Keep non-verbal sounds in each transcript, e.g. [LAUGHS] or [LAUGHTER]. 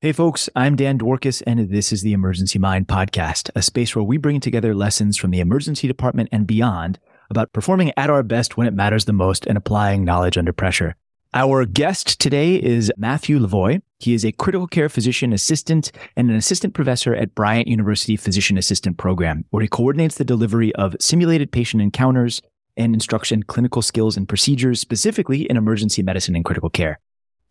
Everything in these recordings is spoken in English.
Hey, folks, I'm Dan Dworkis, and this is the Emergency Mind Podcast, a space where we bring together lessons from the emergency department and beyond about performing at our best when it matters the most and applying knowledge under pressure. Our guest today is Matthew Lavoie. He is a critical care physician assistant and an assistant professor at Bryant University Physician Assistant Program, where he coordinates the delivery of simulated patient encounters and instruction clinical skills and procedures, specifically in emergency medicine and critical care.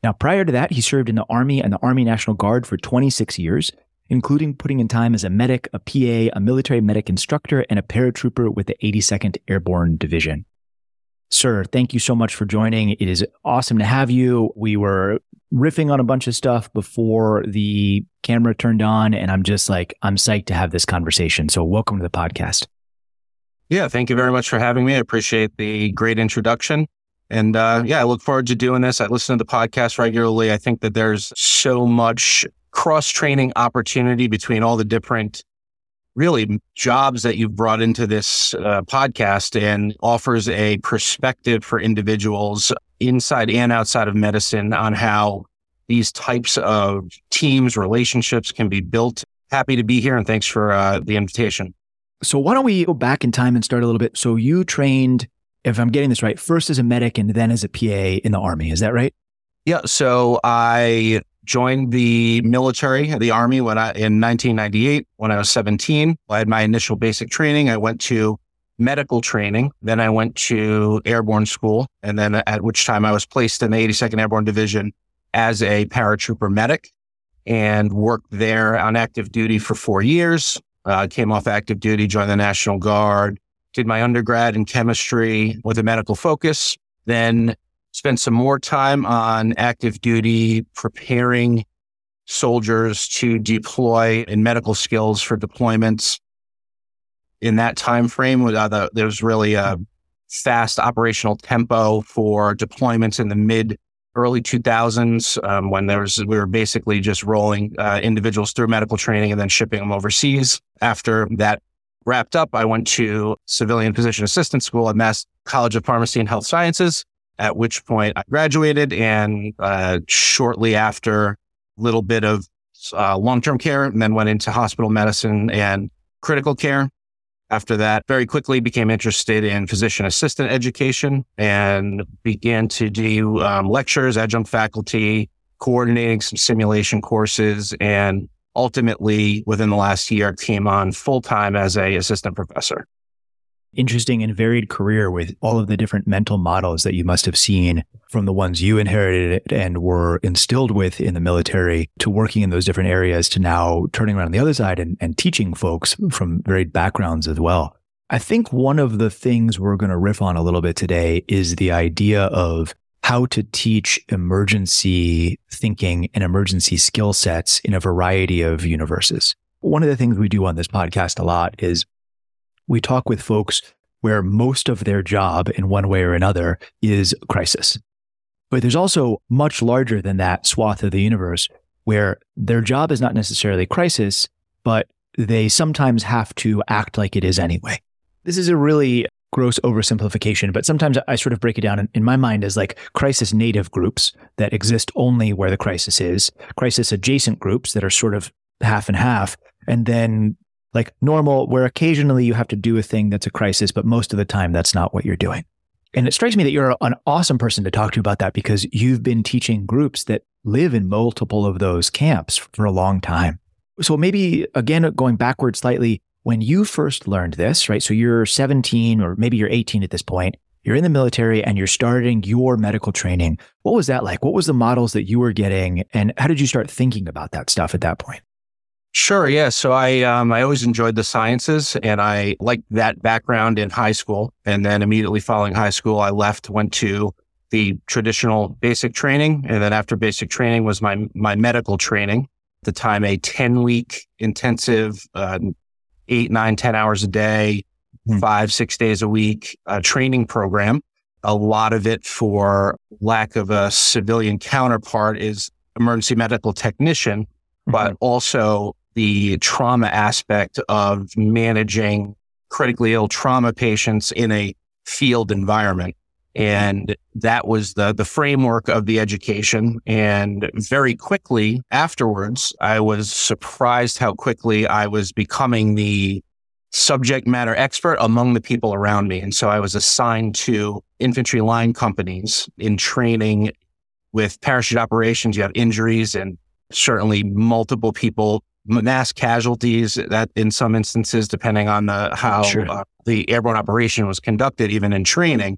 Now, prior to that, he served in the Army and the Army National Guard for 26 years, including putting in time as a medic, a PA, a military medic instructor, and a paratrooper with the 82nd Airborne Division. Sir, thank you so much for joining. It is awesome to have you. We were riffing on a bunch of stuff before the camera turned on, and I'm just like, I'm psyched to have this conversation. So, welcome to the podcast. Yeah, thank you very much for having me. I appreciate the great introduction. And uh, yeah, I look forward to doing this. I listen to the podcast regularly. I think that there's so much cross training opportunity between all the different really jobs that you've brought into this uh, podcast and offers a perspective for individuals inside and outside of medicine on how these types of teams, relationships can be built. Happy to be here and thanks for uh, the invitation. So, why don't we go back in time and start a little bit? So, you trained if I'm getting this right, first as a medic and then as a PA in the Army. Is that right? Yeah. So I joined the military, the Army, when I in 1998 when I was 17. I had my initial basic training. I went to medical training. Then I went to airborne school, and then at which time I was placed in the 82nd Airborne Division as a paratrooper medic and worked there on active duty for four years. Uh, came off active duty, joined the National Guard, did my undergrad in chemistry with a medical focus, then spent some more time on active duty preparing soldiers to deploy in medical skills for deployments. In that time frame, uh, there was really a fast operational tempo for deployments in the mid early 2000s um, when there was we were basically just rolling uh, individuals through medical training and then shipping them overseas. After that wrapped up, I went to civilian physician assistant school at Mass College of Pharmacy and Health Sciences, at which point I graduated. And uh, shortly after, a little bit of uh, long term care, and then went into hospital medicine and critical care. After that, very quickly became interested in physician assistant education and began to do um, lectures, adjunct faculty, coordinating some simulation courses and ultimately within the last year came on full time as a assistant professor. Interesting and varied career with all of the different mental models that you must have seen from the ones you inherited and were instilled with in the military to working in those different areas to now turning around the other side and, and teaching folks from varied backgrounds as well. I think one of the things we're going to riff on a little bit today is the idea of how to teach emergency thinking and emergency skill sets in a variety of universes. One of the things we do on this podcast a lot is we talk with folks where most of their job in one way or another is crisis. But there's also much larger than that swath of the universe where their job is not necessarily crisis, but they sometimes have to act like it is anyway. This is a really gross oversimplification, but sometimes I sort of break it down in, in, my mind as like crisis native groups that exist only where the crisis is, crisis adjacent groups that are sort of half and half, and then like normal, where occasionally you have to do a thing that's a crisis, but most of the time that's not what you're doing. And it strikes me that you're an awesome person to talk to about that because you've been teaching groups that live in multiple of those camps for a long time. So maybe again, going backwards slightly, when you first learned this, right? So you're 17 or maybe you're 18 at this point, you're in the military and you're starting your medical training. What was that like? What was the models that you were getting and how did you start thinking about that stuff at that point? Sure, yeah. So I um, I always enjoyed the sciences and I liked that background in high school. And then immediately following high school, I left, went to the traditional basic training. And then after basic training was my my medical training. At the time, a 10 week intensive uh, eight, nine, ten hours a day, mm-hmm. five, six days a week uh, training program. A lot of it for lack of a civilian counterpart is emergency medical technician, mm-hmm. but also the trauma aspect of managing critically ill trauma patients in a field environment. And that was the, the framework of the education. And very quickly afterwards, I was surprised how quickly I was becoming the subject matter expert among the people around me. And so I was assigned to infantry line companies in training with parachute operations. You have injuries and certainly multiple people, mass casualties that in some instances, depending on the, how sure. uh, the airborne operation was conducted, even in training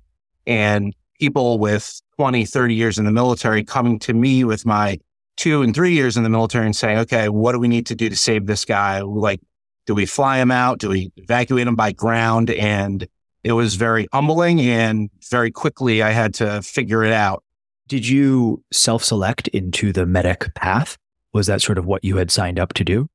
and people with 20, 30 years in the military coming to me with my two and three years in the military and saying, okay, what do we need to do to save this guy? Like, do we fly him out? Do we evacuate him by ground? And it was very humbling and very quickly I had to figure it out. Did you self select into the medic path? Was that sort of what you had signed up to do?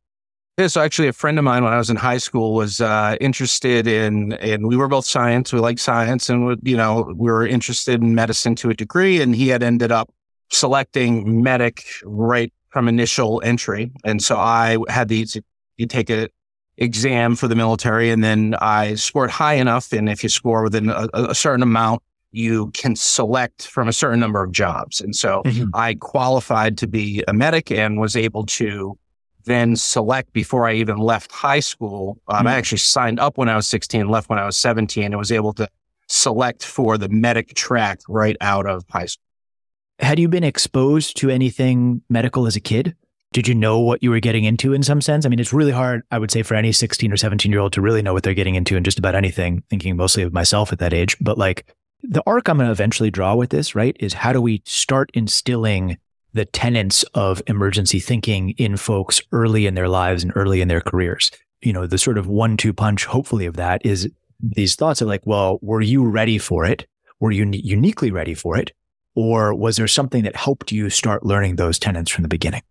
Yeah, so actually, a friend of mine when I was in high school was uh, interested in, and we were both science. We like science, and you know, we were interested in medicine to a degree. And he had ended up selecting medic right from initial entry, and so I had these. You take a exam for the military, and then I scored high enough, and if you score within a, a certain amount, you can select from a certain number of jobs. And so mm-hmm. I qualified to be a medic and was able to then select before I even left high school. Um, mm-hmm. I actually signed up when I was 16, left when I was 17, and was able to select for the medic track right out of high school. Had you been exposed to anything medical as a kid? Did you know what you were getting into in some sense? I mean, it's really hard, I would say, for any 16 or 17 year old to really know what they're getting into in just about anything, thinking mostly of myself at that age. But like the arc I'm going to eventually draw with this, right, is how do we start instilling the tenets of emergency thinking in folks early in their lives and early in their careers. You know, the sort of one two punch, hopefully, of that is these thoughts of like, well, were you ready for it? Were you uniquely ready for it? Or was there something that helped you start learning those tenets from the beginning?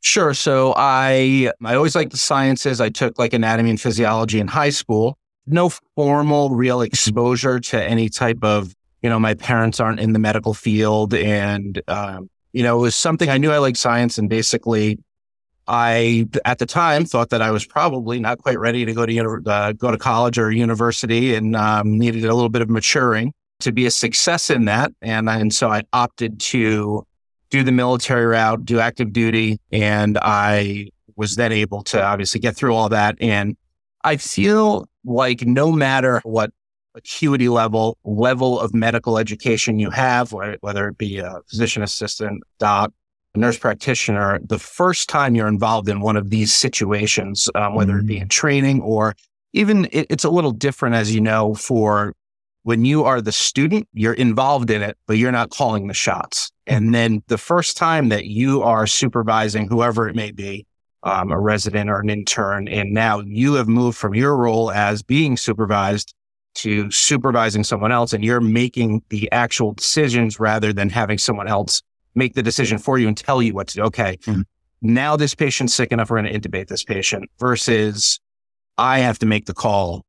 Sure. So I I always liked the sciences. I took like anatomy and physiology in high school. No formal real exposure to any type of, you know, my parents aren't in the medical field and um, you know, it was something I knew I liked science and basically I, at the time, thought that I was probably not quite ready to go to uh, go to college or university, and um, needed a little bit of maturing to be a success in that. And and so I opted to do the military route, do active duty, and I was then able to obviously get through all that. And I feel like no matter what acuity level, level of medical education you have, whether it be a physician assistant, doc, nurse practitioner, the first time you're involved in one of these situations, um, whether it be in mm. training or even it, it's a little different, as you know, for when you are the student, you're involved in it, but you're not calling the shots. And mm-hmm. then the first time that you are supervising whoever it may be, um, a resident or an intern, and now you have moved from your role as being supervised to supervising someone else and you're making the actual decisions rather than having someone else make the decision for you and tell you what to do. Okay. Mm-hmm. Now this patient's sick enough. We're going to intubate this patient versus I have to make the call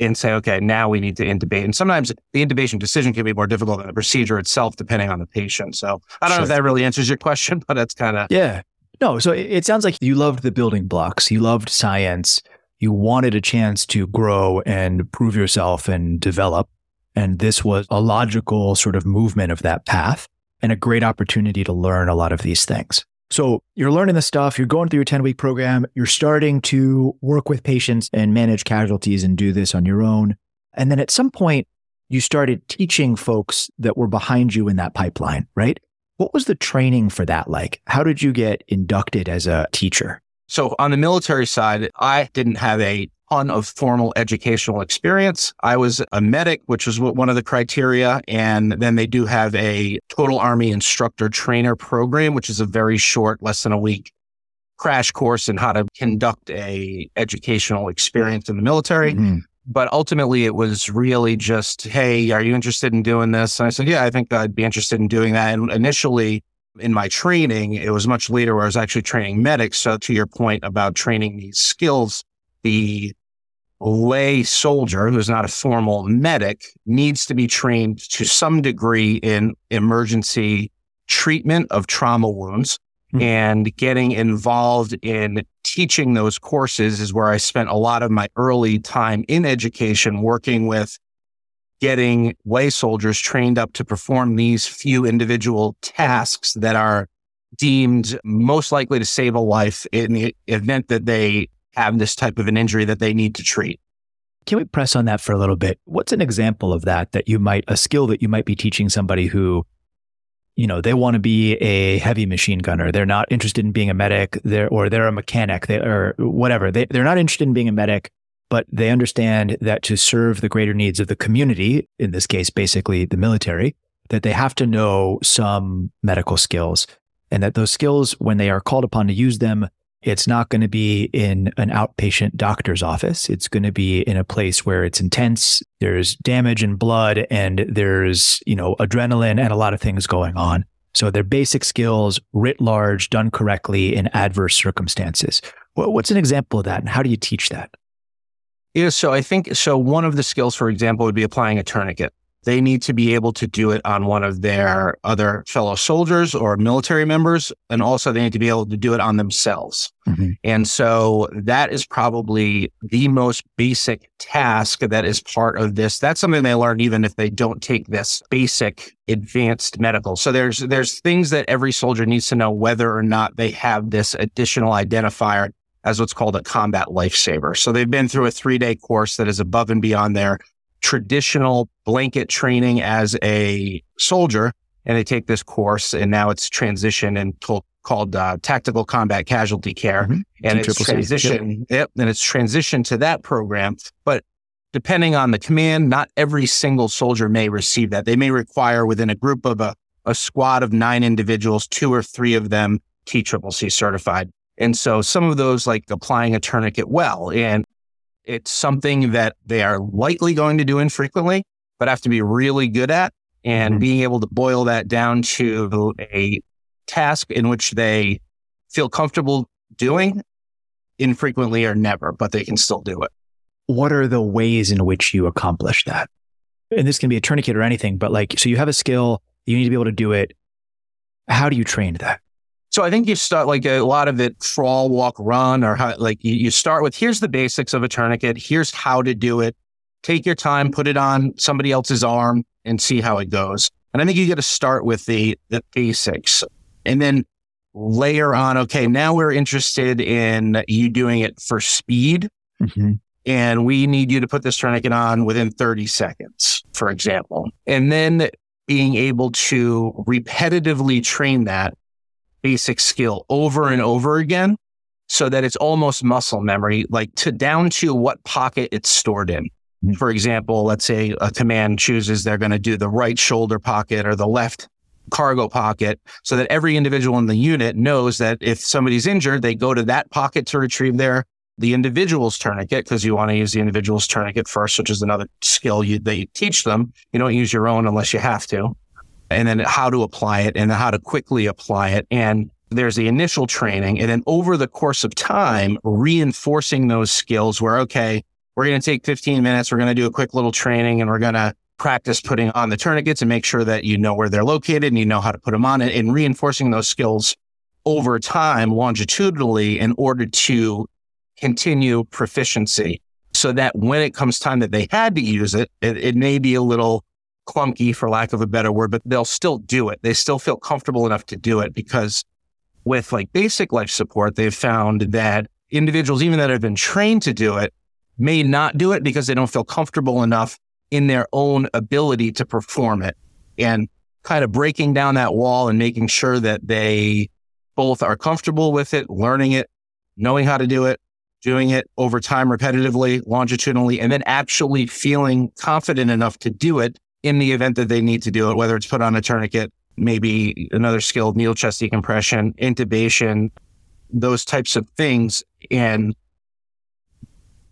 and say, okay, now we need to intubate. And sometimes the intubation decision can be more difficult than the procedure itself, depending on the patient. So I don't sure. know if that really answers your question, [LAUGHS] but that's kind of. Yeah. No. So it sounds like you loved the building blocks. You loved science you wanted a chance to grow and prove yourself and develop. And this was a logical sort of movement of that path and a great opportunity to learn a lot of these things. So you're learning the stuff, you're going through your 10 week program, you're starting to work with patients and manage casualties and do this on your own. And then at some point, you started teaching folks that were behind you in that pipeline, right? What was the training for that like? How did you get inducted as a teacher? So on the military side, I didn't have a ton of formal educational experience. I was a medic, which was one of the criteria. And then they do have a total army instructor trainer program, which is a very short, less than a week crash course in how to conduct a educational experience in the military. Mm-hmm. But ultimately it was really just, Hey, are you interested in doing this? And I said, yeah, I think I'd be interested in doing that. And initially in my training, it was much later where I was actually training medics. So to your point about training these skills, the lay soldier who's not a formal medic needs to be trained to some degree in emergency treatment of trauma wounds mm-hmm. and getting involved in teaching those courses is where I spent a lot of my early time in education working with getting lay soldiers trained up to perform these few individual tasks that are deemed most likely to save a life in the event that they have this type of an injury that they need to treat. Can we press on that for a little bit? What's an example of that that you might a skill that you might be teaching somebody who you know they want to be a heavy machine gunner they're not interested in being a medic they're, or they're a mechanic they, or whatever they, they're not interested in being a medic but they understand that to serve the greater needs of the community in this case basically the military that they have to know some medical skills and that those skills when they are called upon to use them it's not going to be in an outpatient doctor's office. It's going to be in a place where it's intense. There's damage and blood and there's, you know, adrenaline and a lot of things going on. So they're basic skills writ large, done correctly in adverse circumstances. What's an example of that and how do you teach that? Yeah, so I think so. One of the skills, for example, would be applying a tourniquet they need to be able to do it on one of their other fellow soldiers or military members. And also they need to be able to do it on themselves. Mm-hmm. And so that is probably the most basic task that is part of this. That's something they learn even if they don't take this basic advanced medical. So there's, there's things that every soldier needs to know whether or not they have this additional identifier as what's called a combat lifesaver. So they've been through a three day course that is above and beyond their traditional blanket training as a soldier and they take this course and now it's transition and called uh, tactical combat casualty care mm-hmm. and it's transition yep. and it's transition to that program but depending on the command not every single soldier may receive that they may require within a group of a, a squad of nine individuals two or three of them TCCC certified and so some of those like applying a tourniquet well and it's something that they are likely going to do infrequently, but have to be really good at. And mm-hmm. being able to boil that down to a task in which they feel comfortable doing infrequently or never, but they can still do it. What are the ways in which you accomplish that? And this can be a tourniquet or anything, but like, so you have a skill, you need to be able to do it. How do you train that? So I think you start like a lot of it crawl, walk, run, or how, like you, you start with here's the basics of a tourniquet. Here's how to do it. Take your time, put it on somebody else's arm and see how it goes. And I think you got to start with the, the basics and then layer on, okay, now we're interested in you doing it for speed. Mm-hmm. And we need you to put this tourniquet on within 30 seconds, for example. And then being able to repetitively train that basic skill over and over again so that it's almost muscle memory, like to down to what pocket it's stored in. Mm-hmm. For example, let's say a command chooses they're going to do the right shoulder pocket or the left cargo pocket so that every individual in the unit knows that if somebody's injured, they go to that pocket to retrieve their the individual's tourniquet because you want to use the individual's tourniquet first, which is another skill you, that you teach them. You don't use your own unless you have to and then how to apply it and how to quickly apply it. And there's the initial training. And then over the course of time, reinforcing those skills where, okay, we're going to take 15 minutes. We're going to do a quick little training and we're going to practice putting on the tourniquets and make sure that you know where they're located and you know how to put them on and, and reinforcing those skills over time longitudinally in order to continue proficiency so that when it comes time that they had to use it, it, it may be a little clunky for lack of a better word, but they'll still do it. They still feel comfortable enough to do it because with like basic life support, they've found that individuals, even that have been trained to do it, may not do it because they don't feel comfortable enough in their own ability to perform it. And kind of breaking down that wall and making sure that they both are comfortable with it, learning it, knowing how to do it, doing it over time repetitively, longitudinally, and then actually feeling confident enough to do it in the event that they need to do it, whether it's put on a tourniquet, maybe another skilled needle chest decompression, intubation, those types of things. And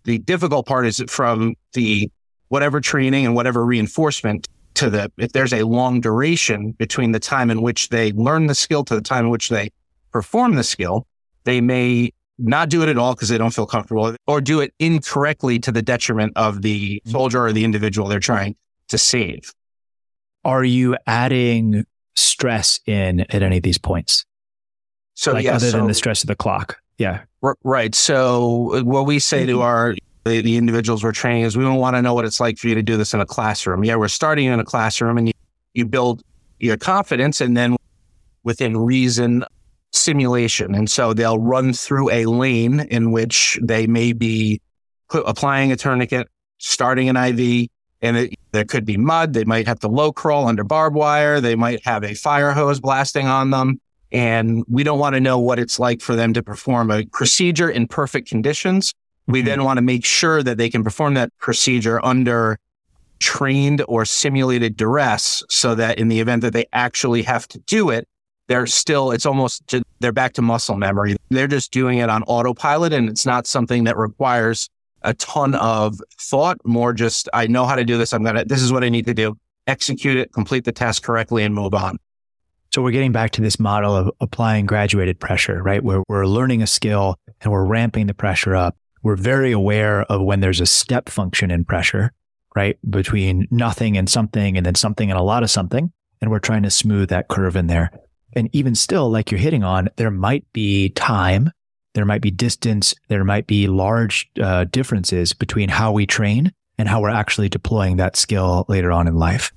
the difficult part is from the whatever training and whatever reinforcement to the, if there's a long duration between the time in which they learn the skill to the time in which they perform the skill, they may not do it at all because they don't feel comfortable or do it incorrectly to the detriment of the mm-hmm. soldier or the individual they're trying to save. Are you adding stress in at any of these points? So, like yeah, other so, than the stress of the clock. Yeah. R- right. So, what we say to mm-hmm. our the, the individuals we're training is we don't want to know what it's like for you to do this in a classroom. Yeah, we're starting in a classroom and you, you build your confidence and then within reason simulation. And so they'll run through a lane in which they may be put, applying a tourniquet, starting an IV, and it, there could be mud. They might have to low crawl under barbed wire. They might have a fire hose blasting on them. And we don't want to know what it's like for them to perform a procedure in perfect conditions. We mm-hmm. then want to make sure that they can perform that procedure under trained or simulated duress so that in the event that they actually have to do it, they're still, it's almost, to, they're back to muscle memory. They're just doing it on autopilot and it's not something that requires a ton of thought, more just, I know how to do this. I'm going to, this is what I need to do. Execute it, complete the task correctly and move on. So we're getting back to this model of applying graduated pressure, right? Where we're learning a skill and we're ramping the pressure up. We're very aware of when there's a step function in pressure, right? Between nothing and something and then something and a lot of something. And we're trying to smooth that curve in there. And even still, like you're hitting on, there might be time, there might be distance, there might be large uh, differences between how we train and how we're actually deploying that skill later on in life.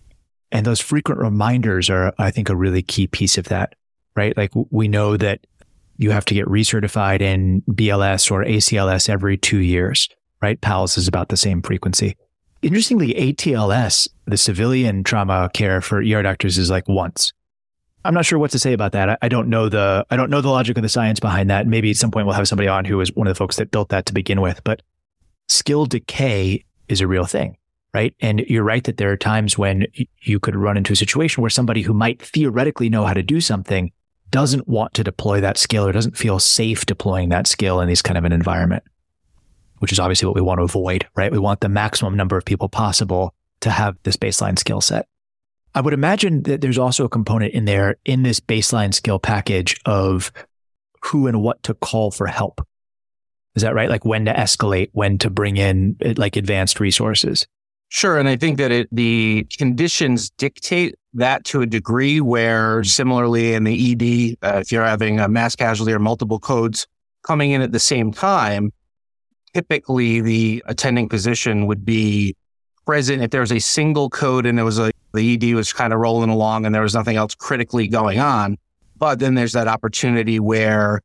And those frequent reminders are, I think, a really key piece of that, right? Like we know that you have to get recertified in BLS or ACLS every two years, right? PALS is about the same frequency. Interestingly, ATLS, the civilian trauma care for ER doctors is like once. I'm not sure what to say about that. I, don't know the I don't know the logic of the science behind that. Maybe at some point we'll have somebody on who is one of the folks that built that to begin with. But skill decay is a real thing, right? And you're right that there are times when you could run into a situation where somebody who might theoretically know how to do something doesn't want to deploy that skill or doesn't feel safe deploying that skill in this kind of an environment, which is obviously what we want to avoid, right? We want the maximum number of people possible to have this baseline skill set. I would imagine that there's also a component in there in this baseline skill package of who and what to call for help. Is that right? Like when to escalate, when to bring in like advanced resources. Sure. And I think that it, the conditions dictate that to a degree where similarly in the ED, uh, if you're having a mass casualty or multiple codes coming in at the same time, typically the attending physician would be present if there was a single code and it was a the ED was kind of rolling along and there was nothing else critically going on. But then there's that opportunity where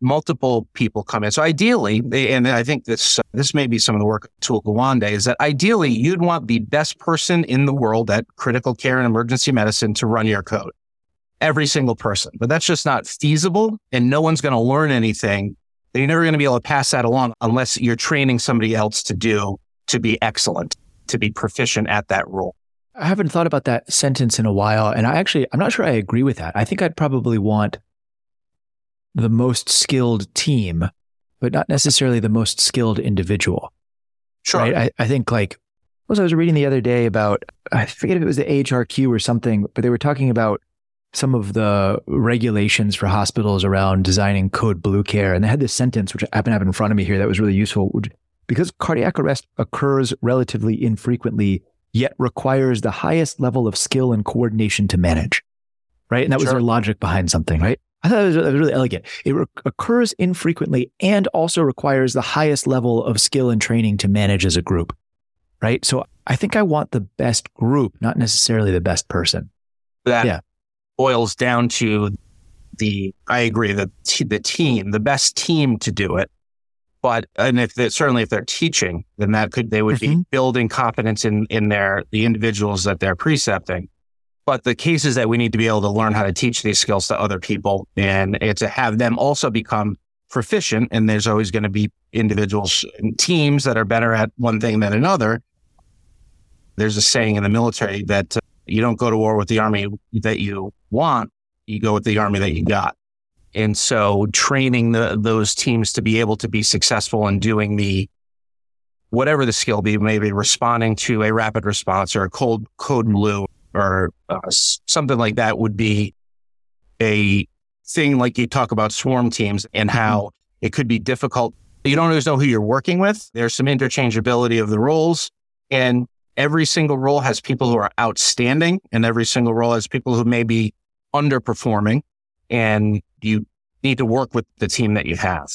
multiple people come in. So ideally, and I think this this may be some of the work of Atul Gawande, is that ideally you'd want the best person in the world at critical care and emergency medicine to run your code. Every single person. But that's just not feasible and no one's going to learn anything. You're never going to be able to pass that along unless you're training somebody else to do to be excellent, to be proficient at that role. I haven't thought about that sentence in a while. And I actually, I'm not sure I agree with that. I think I'd probably want the most skilled team, but not necessarily the most skilled individual. Sure. Right? I, I think like, what was I was reading the other day about, I forget if it was the HRQ or something, but they were talking about some of the regulations for hospitals around designing code blue care. And they had this sentence, which I happen to have in front of me here, that was really useful. Because cardiac arrest occurs relatively infrequently yet requires the highest level of skill and coordination to manage. Right. And that was their logic behind something, right? I thought it was, really elegant. It re- occurs infrequently and also requires the highest level of skill and training to manage as a group. Right. So I think I want the best group, not necessarily the best person. That yeah. boils down to the, I agree that t- the team, the best team to do it but and if they, certainly if they're teaching, then that could they would mm-hmm. be building confidence in in their the individuals that they're precepting. But the case is that we need to be able to learn how to teach these skills to other people and to have them also become proficient. And there's always going to be individuals and teams that are better at one thing than another. There's a saying in the military that uh, you don't go to war with the army that you want, you go with the army that you got. And so training the, those teams to be able to be successful in doing the, whatever the skill be, maybe responding to a rapid response or a cold code blue or uh, something like that would be a thing like you talk about swarm teams and mm-hmm. how it could be difficult. You don't always know who you're working with. There's some interchangeability of the roles and every single role has people who are outstanding and every single role has people who may be underperforming and you need to work with the team that you have.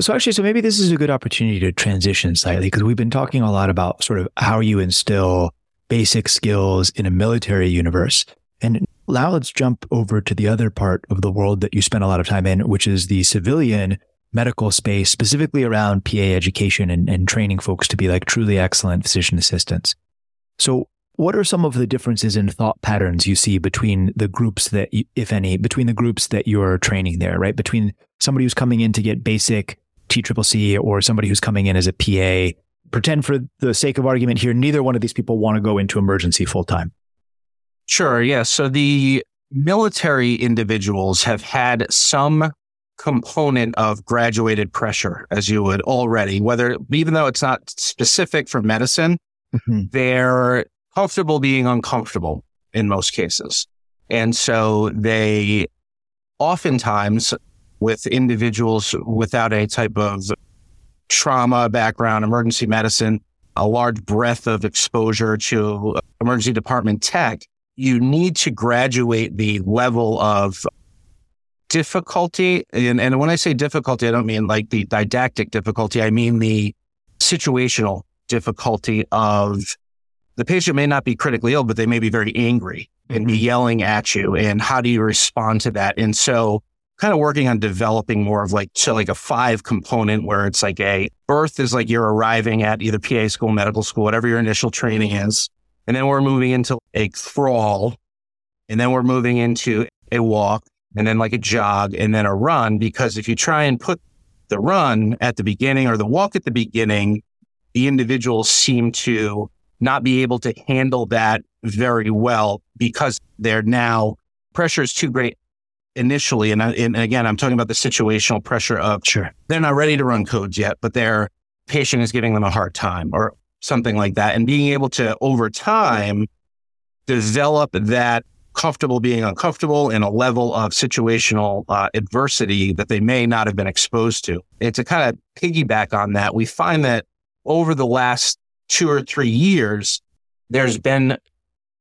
So actually, so maybe this is a good opportunity to transition slightly because we've been talking a lot about sort of how you instill basic skills in a military universe. And now let's jump over to the other part of the world that you spend a lot of time in, which is the civilian medical space, specifically around PA education and, and training folks to be like truly excellent physician assistants. So what are some of the differences in thought patterns you see between the groups that, you, if any, between the groups that you're training there, right? Between somebody who's coming in to get basic TCCC or somebody who's coming in as a PA. Pretend for the sake of argument here, neither one of these people want to go into emergency full time. Sure. Yeah. So the military individuals have had some component of graduated pressure, as you would already, whether even though it's not specific for medicine, mm-hmm. they're comfortable being uncomfortable in most cases. And so they oftentimes with individuals without a type of trauma background, emergency medicine, a large breadth of exposure to emergency department tech, you need to graduate the level of difficulty. And, and when I say difficulty, I don't mean like the didactic difficulty. I mean the situational difficulty of the patient may not be critically ill, but they may be very angry and be mm-hmm. yelling at you. And how do you respond to that? And so kind of working on developing more of like, so like a five component where it's like a birth is like you're arriving at either PA school, medical school, whatever your initial training is. And then we're moving into a crawl. And then we're moving into a walk and then like a jog and then a run. Because if you try and put the run at the beginning or the walk at the beginning, the individuals seem to not be able to handle that very well because they're now pressure is too great initially. And, I, and again, I'm talking about the situational pressure of sure they're not ready to run codes yet, but their patient is giving them a hard time or something like that. And being able to over time develop that comfortable being uncomfortable and a level of situational uh, adversity that they may not have been exposed to. And to kind of piggyback on that, we find that over the last two or three years, there's been,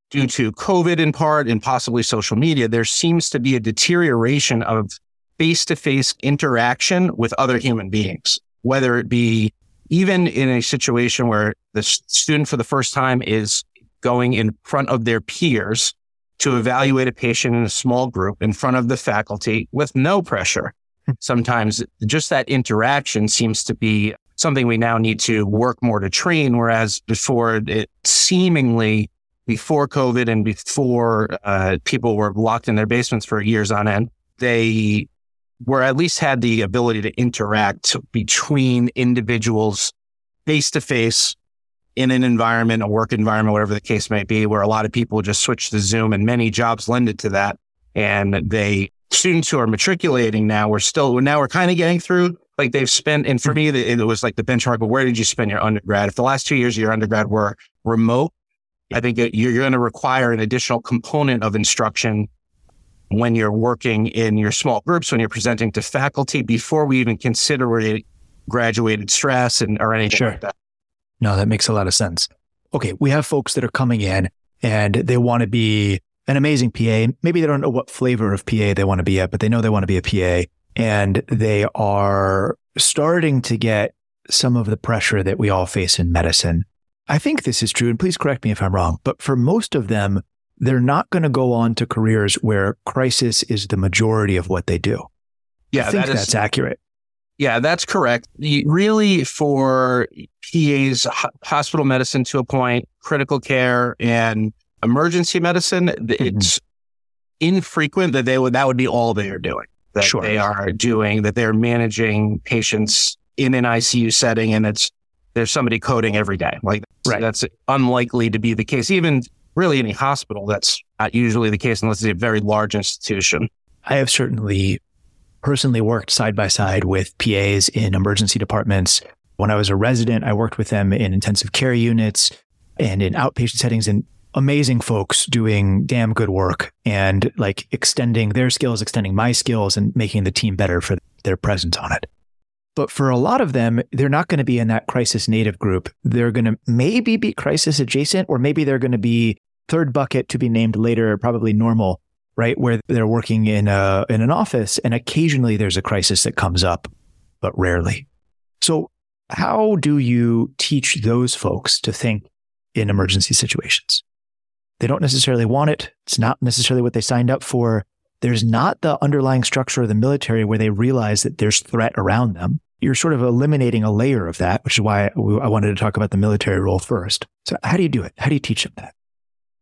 due to COVID in part and possibly social media, there seems to be a deterioration of face to face interaction with other human beings, whether it be even in a situation where the student for the first time is going in front of their peers to evaluate a patient in a small group in front of the faculty with no pressure. Hmm. Sometimes just that interaction seems to be something we now need to work more to train. Whereas before it seemingly before COVID and before uh, people were locked in their basements for years on end, they were at least had the ability to interact between individuals face to face in an environment, a work environment, whatever the case may be, where a lot of people just switch to Zoom and many jobs lended to that. And they students who are matriculating now, we're still now we're kind of getting through like they've spent, and for me, it was like the benchmark, but where did you spend your undergrad? If the last two years of your undergrad were remote, I think you're going to require an additional component of instruction when you're working in your small groups, when you're presenting to faculty before we even consider graduated stress and or anything sure. like that. No, that makes a lot of sense. Okay, we have folks that are coming in and they want to be an amazing PA. Maybe they don't know what flavor of PA they want to be at, but they know they want to be a PA and they are starting to get some of the pressure that we all face in medicine. I think this is true, and please correct me if I'm wrong, but for most of them, they're not going to go on to careers where crisis is the majority of what they do. Yeah, I think that is, that's accurate. Yeah, that's correct. Really, for PAs, hospital medicine to a point, critical care, and emergency medicine, mm-hmm. it's infrequent that they would that would be all they are doing that sure. they are doing, that they're managing patients in an ICU setting, and it's there's somebody coding every day. Like right. that's unlikely to be the case. Even really any hospital, that's not usually the case unless it's a very large institution. I have certainly personally worked side by side with PAs in emergency departments. When I was a resident, I worked with them in intensive care units and in outpatient settings. And amazing folks doing damn good work and like extending their skills, extending my skills, and making the team better for their presence on it. But for a lot of them, they're not going to be in that crisis native group. They're going to maybe be crisis adjacent, or maybe they're going to be third bucket to be named later, probably normal, right? Where they're working in a in an office, and occasionally there's a crisis that comes up. but rarely. So, how do you teach those folks to think in emergency situations? They don't necessarily want it. It's not necessarily what they signed up for. There's not the underlying structure of the military where they realize that there's threat around them. You're sort of eliminating a layer of that, which is why I wanted to talk about the military role first. So, how do you do it? How do you teach them that?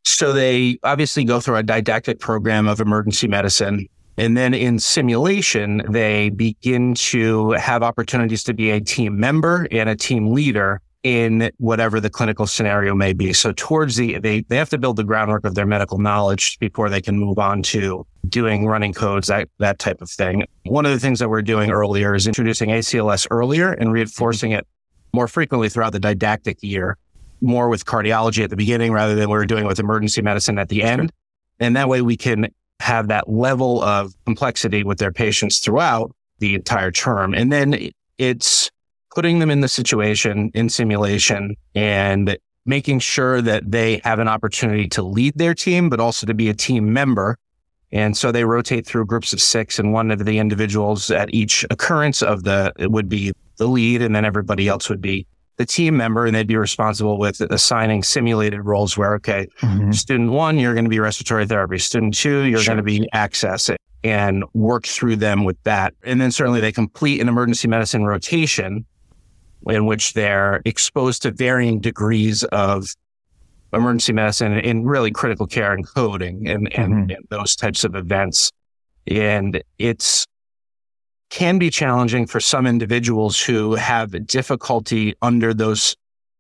So, they obviously go through a didactic program of emergency medicine. And then in simulation, they begin to have opportunities to be a team member and a team leader in whatever the clinical scenario may be. So towards the, they, they have to build the groundwork of their medical knowledge before they can move on to doing running codes, that, that type of thing. One of the things that we're doing earlier is introducing ACLS earlier and reinforcing it more frequently throughout the didactic year, more with cardiology at the beginning rather than we are doing with emergency medicine at the end. And that way we can have that level of complexity with their patients throughout the entire term. And then it's putting them in the situation in simulation and making sure that they have an opportunity to lead their team, but also to be a team member. And so they rotate through groups of six and one of the individuals at each occurrence of the, it would be the lead and then everybody else would be the team member and they'd be responsible with assigning simulated roles where, okay, mm-hmm. student one, you're going to be respiratory therapy. Student two, you're sure. going to be access and work through them with that. And then certainly they complete an emergency medicine rotation in which they're exposed to varying degrees of emergency medicine in really critical care and coding and, and, mm-hmm. and those types of events. And it's can be challenging for some individuals who have difficulty under those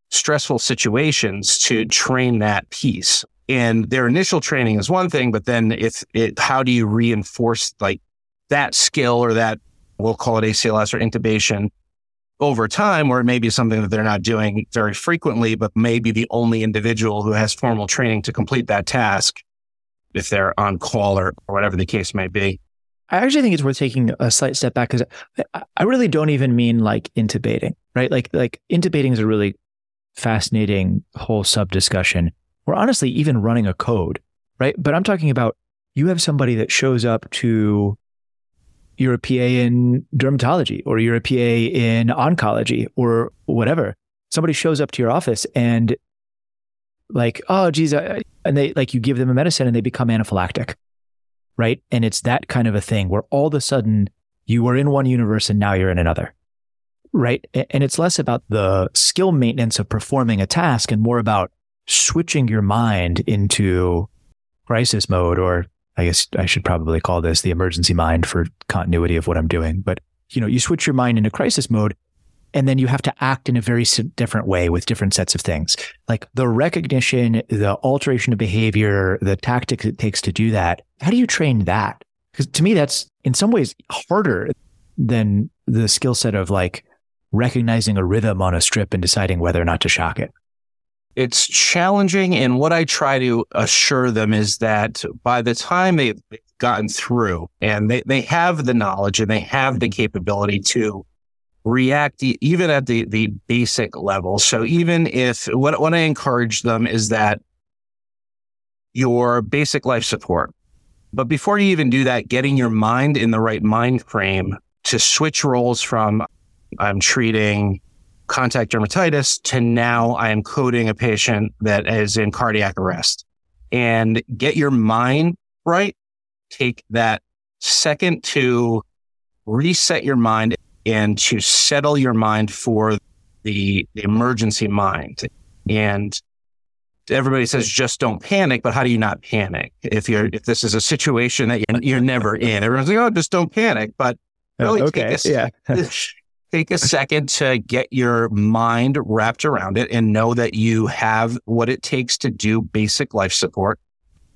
stressful situations to train that piece. And their initial training is one thing, but then if it, how do you reinforce like that skill or that we'll call it ACLS or intubation over time, or it may be something that they're not doing very frequently, but maybe the only individual who has formal training to complete that task if they're on call or, or whatever the case may be. I actually think it's worth taking a slight step back because I really don't even mean like intubating, right? Like like intubating is a really fascinating whole sub discussion. Or honestly, even running a code, right? But I'm talking about you have somebody that shows up to you're a PA in dermatology or you're a PA in oncology or whatever. Somebody shows up to your office and like, oh, geez, and they like you give them a medicine and they become anaphylactic, right? And it's that kind of a thing where all of a sudden you were in one universe and now you're in another, right? And it's less about the skill maintenance of performing a task and more about switching your mind into crisis mode or I guess I should probably call this the emergency mind for continuity of what I'm doing. But, you know, you switch your mind into crisis mode and then you have to act in a very different way with different sets of things. Like the recognition, the alteration of behavior, the tactics it takes to do that. How do you train that? Because to me, that's in some ways harder than the skill set of like recognizing a rhythm on a strip and deciding whether or not to shock it it's challenging. And what I try to assure them is that by the time they've gotten through and they, they have the knowledge and they have the capability to react even at the, the basic level. So even if what, what I encourage them is that your basic life support, but before you even do that, getting your mind in the right mind frame to switch roles from I'm treating contact dermatitis to now I am coding a patient that is in cardiac arrest and get your mind right. Take that second to reset your mind and to settle your mind for the, the emergency mind. And everybody says just don't panic, but how do you not panic if you're if this is a situation that you're, you're never in? Everyone's like, oh, just don't panic, but oh, really okay, a, yeah. [LAUGHS] take a second to get your mind wrapped around it and know that you have what it takes to do basic life support.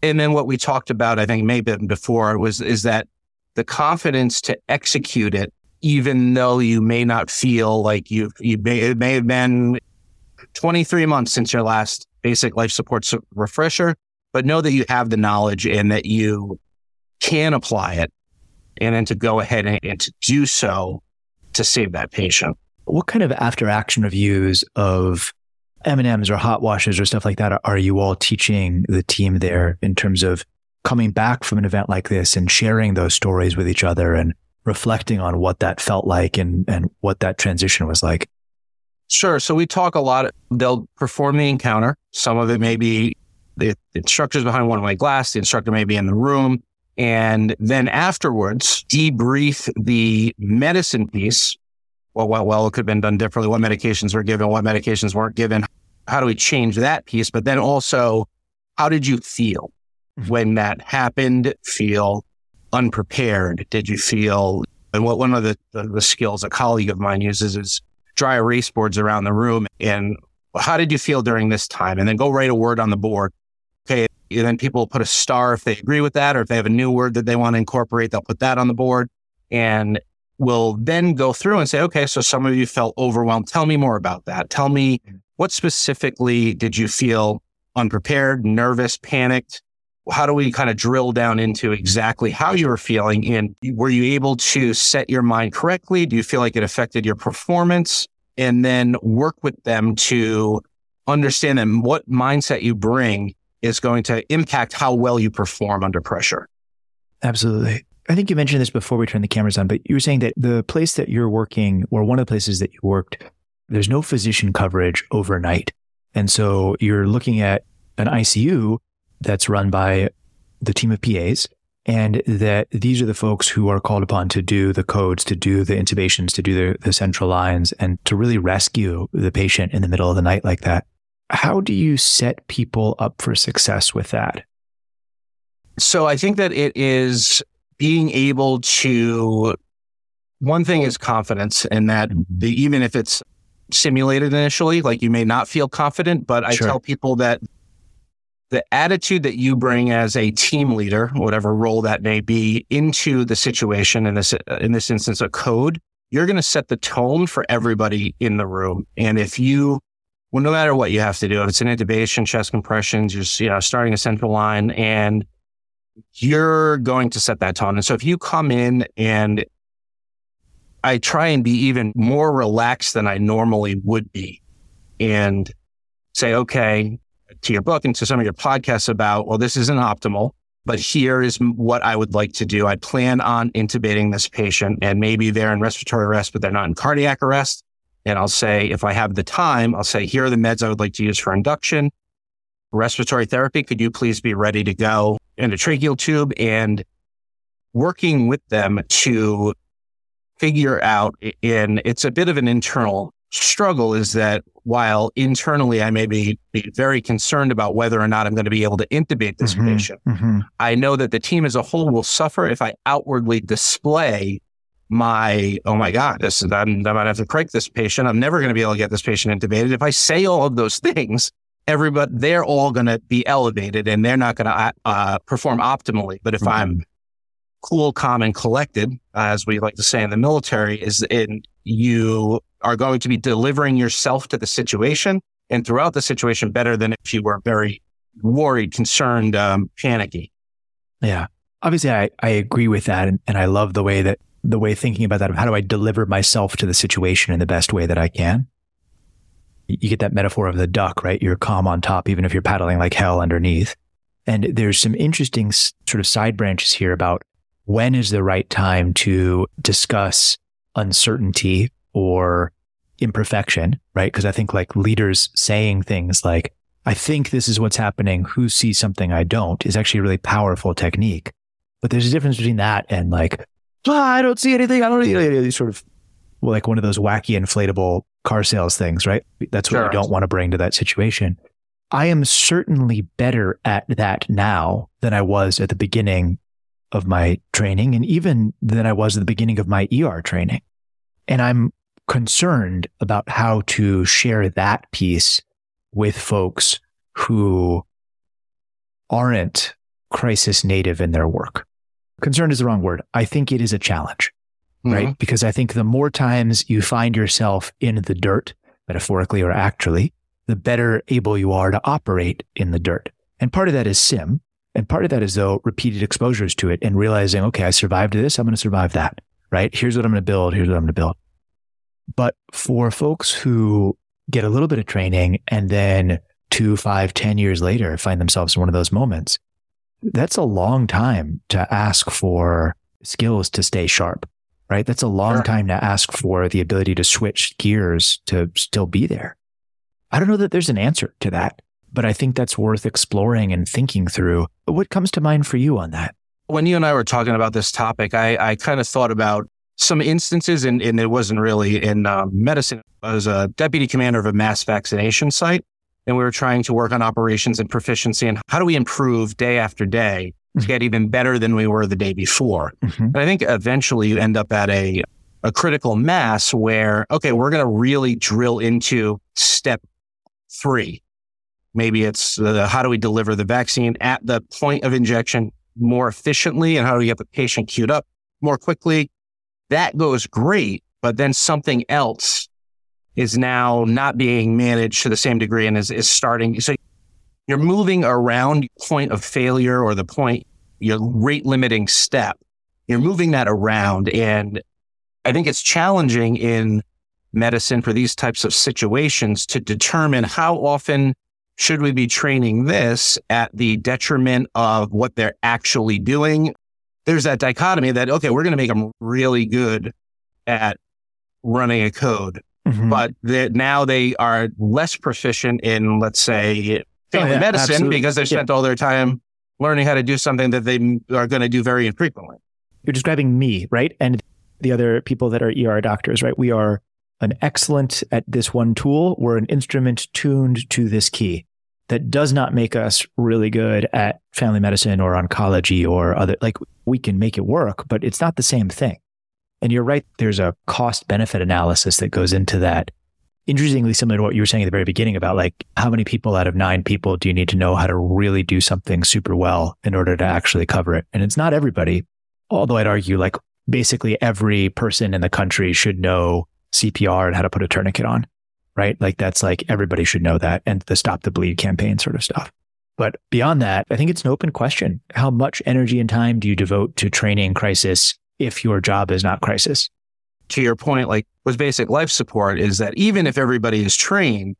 And then what we talked about, I think maybe before was, is that the confidence to execute it, even though you may not feel like you, you may, it may have been 23 months since your last basic life support refresher, but know that you have the knowledge and that you can apply it and then to go ahead and, and to do so to save that patient. What kind of after action reviews of M&Ms or hot washes or stuff like that are you all teaching the team there in terms of coming back from an event like this and sharing those stories with each other and reflecting on what that felt like and, and what that transition was like? Sure. So we talk a lot. They'll perform the encounter. Some of it may be the instructor's behind one way glass. The instructor may be in the room. And then afterwards, debrief the medicine piece. Well, well, well, it could have been done differently. What medications were given? What medications weren't given? How do we change that piece? But then also, how did you feel mm-hmm. when that happened? Feel unprepared? Did you feel, and what one of the, the, the skills a colleague of mine uses is dry erase boards around the room. And how did you feel during this time? And then go write a word on the board. Then people put a star if they agree with that, or if they have a new word that they want to incorporate, they'll put that on the board. And we'll then go through and say, okay, so some of you felt overwhelmed. Tell me more about that. Tell me what specifically did you feel unprepared, nervous, panicked? How do we kind of drill down into exactly how you were feeling? And were you able to set your mind correctly? Do you feel like it affected your performance? And then work with them to understand them what mindset you bring is going to impact how well you perform under pressure. Absolutely. I think you mentioned this before we turned the cameras on, but you were saying that the place that you're working, or one of the places that you worked, there's no physician coverage overnight. And so you're looking at an ICU that's run by the team of PAs, and that these are the folks who are called upon to do the codes, to do the intubations, to do the, the central lines, and to really rescue the patient in the middle of the night like that. How do you set people up for success with that? So I think that it is being able to, one thing is confidence and that mm-hmm. the, even if it's simulated initially, like you may not feel confident, but I sure. tell people that the attitude that you bring as a team leader, whatever role that may be, into the situation in this in this instance a code, you're going to set the tone for everybody in the room. And if you well, no matter what you have to do, if it's an intubation, chest compressions, you're you know, starting a central line and you're going to set that tone. And so if you come in and I try and be even more relaxed than I normally would be and say, okay, to your book and to some of your podcasts about, well, this isn't optimal, but here is what I would like to do. I plan on intubating this patient and maybe they're in respiratory arrest, but they're not in cardiac arrest. And I'll say, if I have the time, I'll say, here are the meds I would like to use for induction. Respiratory therapy, could you please be ready to go in a tracheal tube and working with them to figure out and it's a bit of an internal struggle is that while internally I may be, be very concerned about whether or not I'm going to be able to intubate this mm-hmm, patient, mm-hmm. I know that the team as a whole will suffer if I outwardly display my, oh my God, this is, I'm, I might have to cric this patient. I'm never going to be able to get this patient intubated. If I say all of those things, everybody, they're all going to be elevated and they're not going to uh, uh, perform optimally. But if mm-hmm. I'm cool, calm, and collected, as we like to say in the military, is in you are going to be delivering yourself to the situation and throughout the situation better than if you were very worried, concerned, um, panicky. Yeah. Obviously, I, I agree with that. And, and I love the way that the way thinking about that of how do I deliver myself to the situation in the best way that I can. You get that metaphor of the duck, right? You're calm on top, even if you're paddling like hell underneath. And there's some interesting sort of side branches here about when is the right time to discuss uncertainty or imperfection, right? Because I think like leaders saying things like, I think this is what's happening. Who sees something I don't is actually a really powerful technique. But there's a difference between that and like, ah, I don't see anything. I don't see sort of like one of those wacky inflatable car sales things, right? That's what sure. I don't want to bring to that situation. I am certainly better at that now than I was at the beginning of my training and even than I was at the beginning of my ER training. And I'm concerned about how to share that piece with folks who aren't crisis native in their work. Concerned is the wrong word. I think it is a challenge, mm-hmm. right? Because I think the more times you find yourself in the dirt, metaphorically or actually, the better able you are to operate in the dirt. And part of that is sim. And part of that is though repeated exposures to it and realizing, okay, I survived this. I'm going to survive that, right? Here's what I'm going to build. Here's what I'm going to build. But for folks who get a little bit of training and then two, five, ten years later find themselves in one of those moments, that's a long time to ask for skills to stay sharp. right? That's a long sure. time to ask for the ability to switch gears to still be there. I don't know that there's an answer to that, but I think that's worth exploring and thinking through. What comes to mind for you on that? When you and I were talking about this topic, I, I kind of thought about some instances, and, and it wasn't really in um, medicine. I was a deputy commander of a mass vaccination site, and we were trying to work on operations and proficiency and how do we improve day after day to mm-hmm. get even better than we were the day before. Mm-hmm. And I think eventually you end up at a, a critical mass where, okay, we're going to really drill into step three. Maybe it's uh, how do we deliver the vaccine at the point of injection more efficiently and how do we get the patient queued up more quickly? That goes great, but then something else is now not being managed to the same degree and is, is starting. So you're moving around point of failure or the point, your rate limiting step. You're moving that around. And I think it's challenging in medicine for these types of situations to determine how often should we be training this at the detriment of what they're actually doing. There's that dichotomy that, okay, we're going to make them really good at running a code, mm-hmm. but now they are less proficient in, let's say, family oh, yeah, medicine absolutely. because they spent yeah. all their time learning how to do something that they are going to do very infrequently. You're describing me, right? And the other people that are ER doctors, right? We are an excellent at this one tool. We're an instrument tuned to this key. That does not make us really good at family medicine or oncology or other, like we can make it work, but it's not the same thing. And you're right, there's a cost benefit analysis that goes into that interestingly similar to what you were saying at the very beginning about like how many people out of nine people do you need to know how to really do something super well in order to actually cover it? And it's not everybody, although I'd argue like basically every person in the country should know CPR and how to put a tourniquet on, right? Like that's like everybody should know that and the stop the bleed campaign sort of stuff. But beyond that, I think it's an open question. How much energy and time do you devote to training crisis if your job is not crisis? to your point, like with basic life support, is that even if everybody is trained,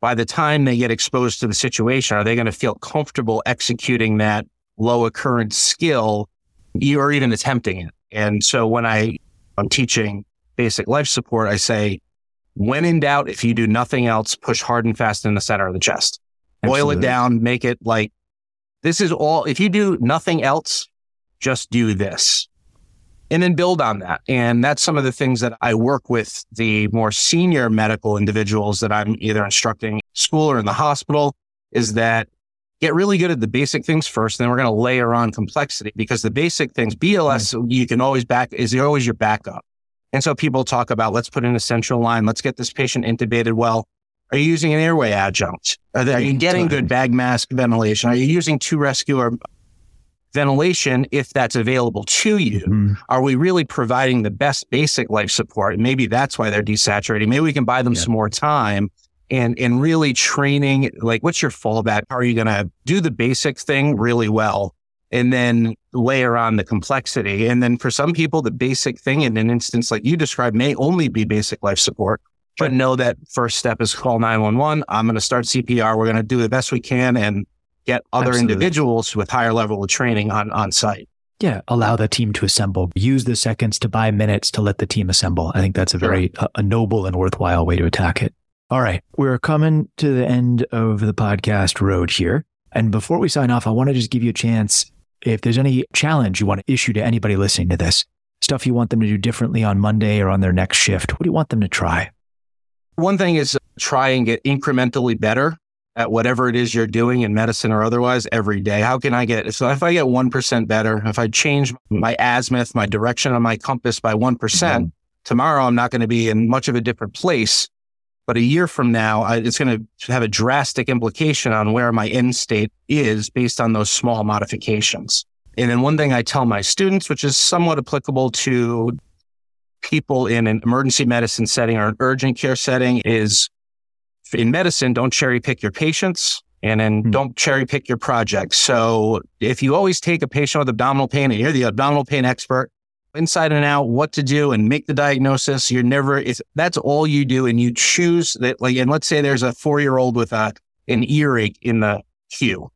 by the time they get exposed to the situation, are they going to feel comfortable executing that low occurrence skill or even attempting it? And so when I, I'm teaching basic life support, I say, when in doubt, if you do nothing else, push hard and fast in the center of the chest. Absolutely. Boil it down, make it like this is all. If you do nothing else, just do this and then build on that. And that's some of the things that I work with the more senior medical individuals that I'm either instructing school or in the hospital is that get really good at the basic things first. Then we're going to layer on complexity because the basic things, BLS, mm-hmm. you can always back is always your backup. And so people talk about let's put in a central line. Let's get this patient intubated well. Are you using an airway adjunct? Are, they, are you getting good bag mask ventilation? Are you using two rescuer ventilation if that's available to you? Mm-hmm. Are we really providing the best basic life support? And maybe that's why they're desaturating. Maybe we can buy them yeah. some more time and and really training like what's your fallback? How are you going to do the basic thing really well and then layer on the complexity? And then for some people the basic thing in an instance like you described may only be basic life support. But know that first step is call 911. I'm going to start CPR. We're going to do the best we can and get other Absolutely. individuals with higher level of training on, on site. Yeah, allow the team to assemble. Use the seconds to buy minutes to let the team assemble. I think that's a very sure. a, a noble and worthwhile way to attack it. All right, we're coming to the end of the podcast road here. And before we sign off, I want to just give you a chance if there's any challenge you want to issue to anybody listening to this, stuff you want them to do differently on Monday or on their next shift, what do you want them to try? One thing is try and get incrementally better at whatever it is you're doing in medicine or otherwise every day. How can I get so if I get 1% better, if I change my azimuth, my direction on my compass by one mm-hmm. tomorrow I'm not going to be in much of a different place. But a year from now, I, it's going to have a drastic implication on where my end state is based on those small modifications. And then one thing I tell my students, which is somewhat applicable to people in an emergency medicine setting or an urgent care setting, is in medicine, don't cherry pick your patients and then mm-hmm. don't cherry pick your projects. So if you always take a patient with abdominal pain and you're the abdominal pain expert, inside and out, what to do and make the diagnosis, you're never, it's, that's all you do. And you choose that, like, and let's say there's a four year old with a, an earache in the queue.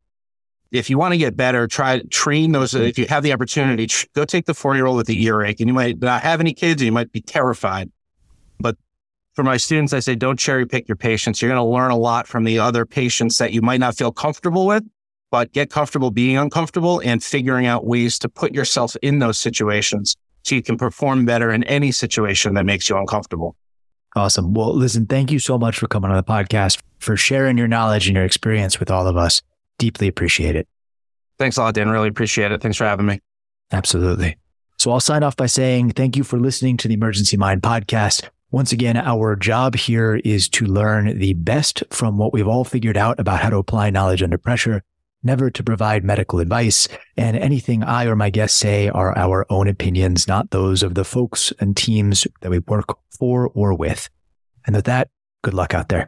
if you want to get better, try train those. If you have the opportunity, go take the four year old with the earache, and you might not have any kids, And you might be terrified. For my students, I say don't cherry pick your patients. You're going to learn a lot from the other patients that you might not feel comfortable with, but get comfortable being uncomfortable and figuring out ways to put yourself in those situations so you can perform better in any situation that makes you uncomfortable. Awesome. Well, listen, thank you so much for coming on the podcast, for sharing your knowledge and your experience with all of us. Deeply appreciate it. Thanks a lot, Dan. Really appreciate it. Thanks for having me. Absolutely. So I'll sign off by saying thank you for listening to the Emergency Mind podcast. Once again, our job here is to learn the best from what we've all figured out about how to apply knowledge under pressure, never to provide medical advice. And anything I or my guests say are our own opinions, not those of the folks and teams that we work for or with. And with that, good luck out there.